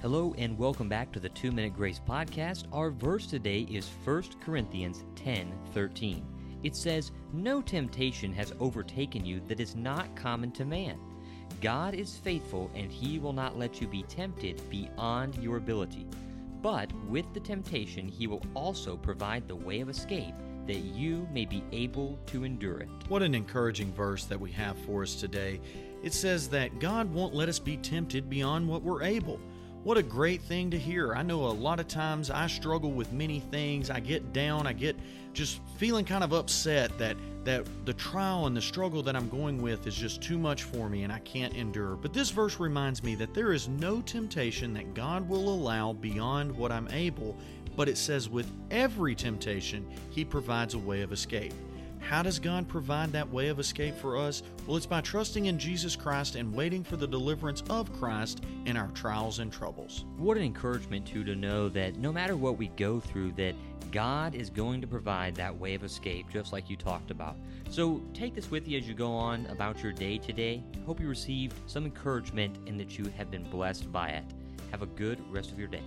Hello and welcome back to the 2 Minute Grace podcast. Our verse today is 1 Corinthians 10:13. It says, "No temptation has overtaken you that is not common to man. God is faithful and he will not let you be tempted beyond your ability. But with the temptation he will also provide the way of escape that you may be able to endure it." What an encouraging verse that we have for us today. It says that God won't let us be tempted beyond what we're able. What a great thing to hear. I know a lot of times I struggle with many things. I get down, I get just feeling kind of upset that that the trial and the struggle that I'm going with is just too much for me and I can't endure. But this verse reminds me that there is no temptation that God will allow beyond what I'm able, but it says with every temptation, he provides a way of escape. How does God provide that way of escape for us? Well, it's by trusting in Jesus Christ and waiting for the deliverance of Christ in our trials and troubles. What an encouragement too to know that no matter what we go through that God is going to provide that way of escape just like you talked about. So take this with you as you go on about your day today. Hope you received some encouragement and that you have been blessed by it. Have a good rest of your day.